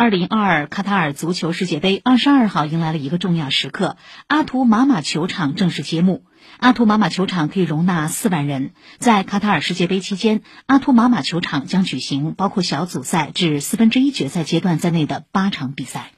二零二二卡塔尔足球世界杯二十二号迎来了一个重要时刻阿图玛玛球场正式揭幕。阿图玛玛球场可以容纳四万人在卡塔尔世界杯期间阿图玛玛球场将举行包括小组赛至四分之一决赛阶段在内的八场比赛。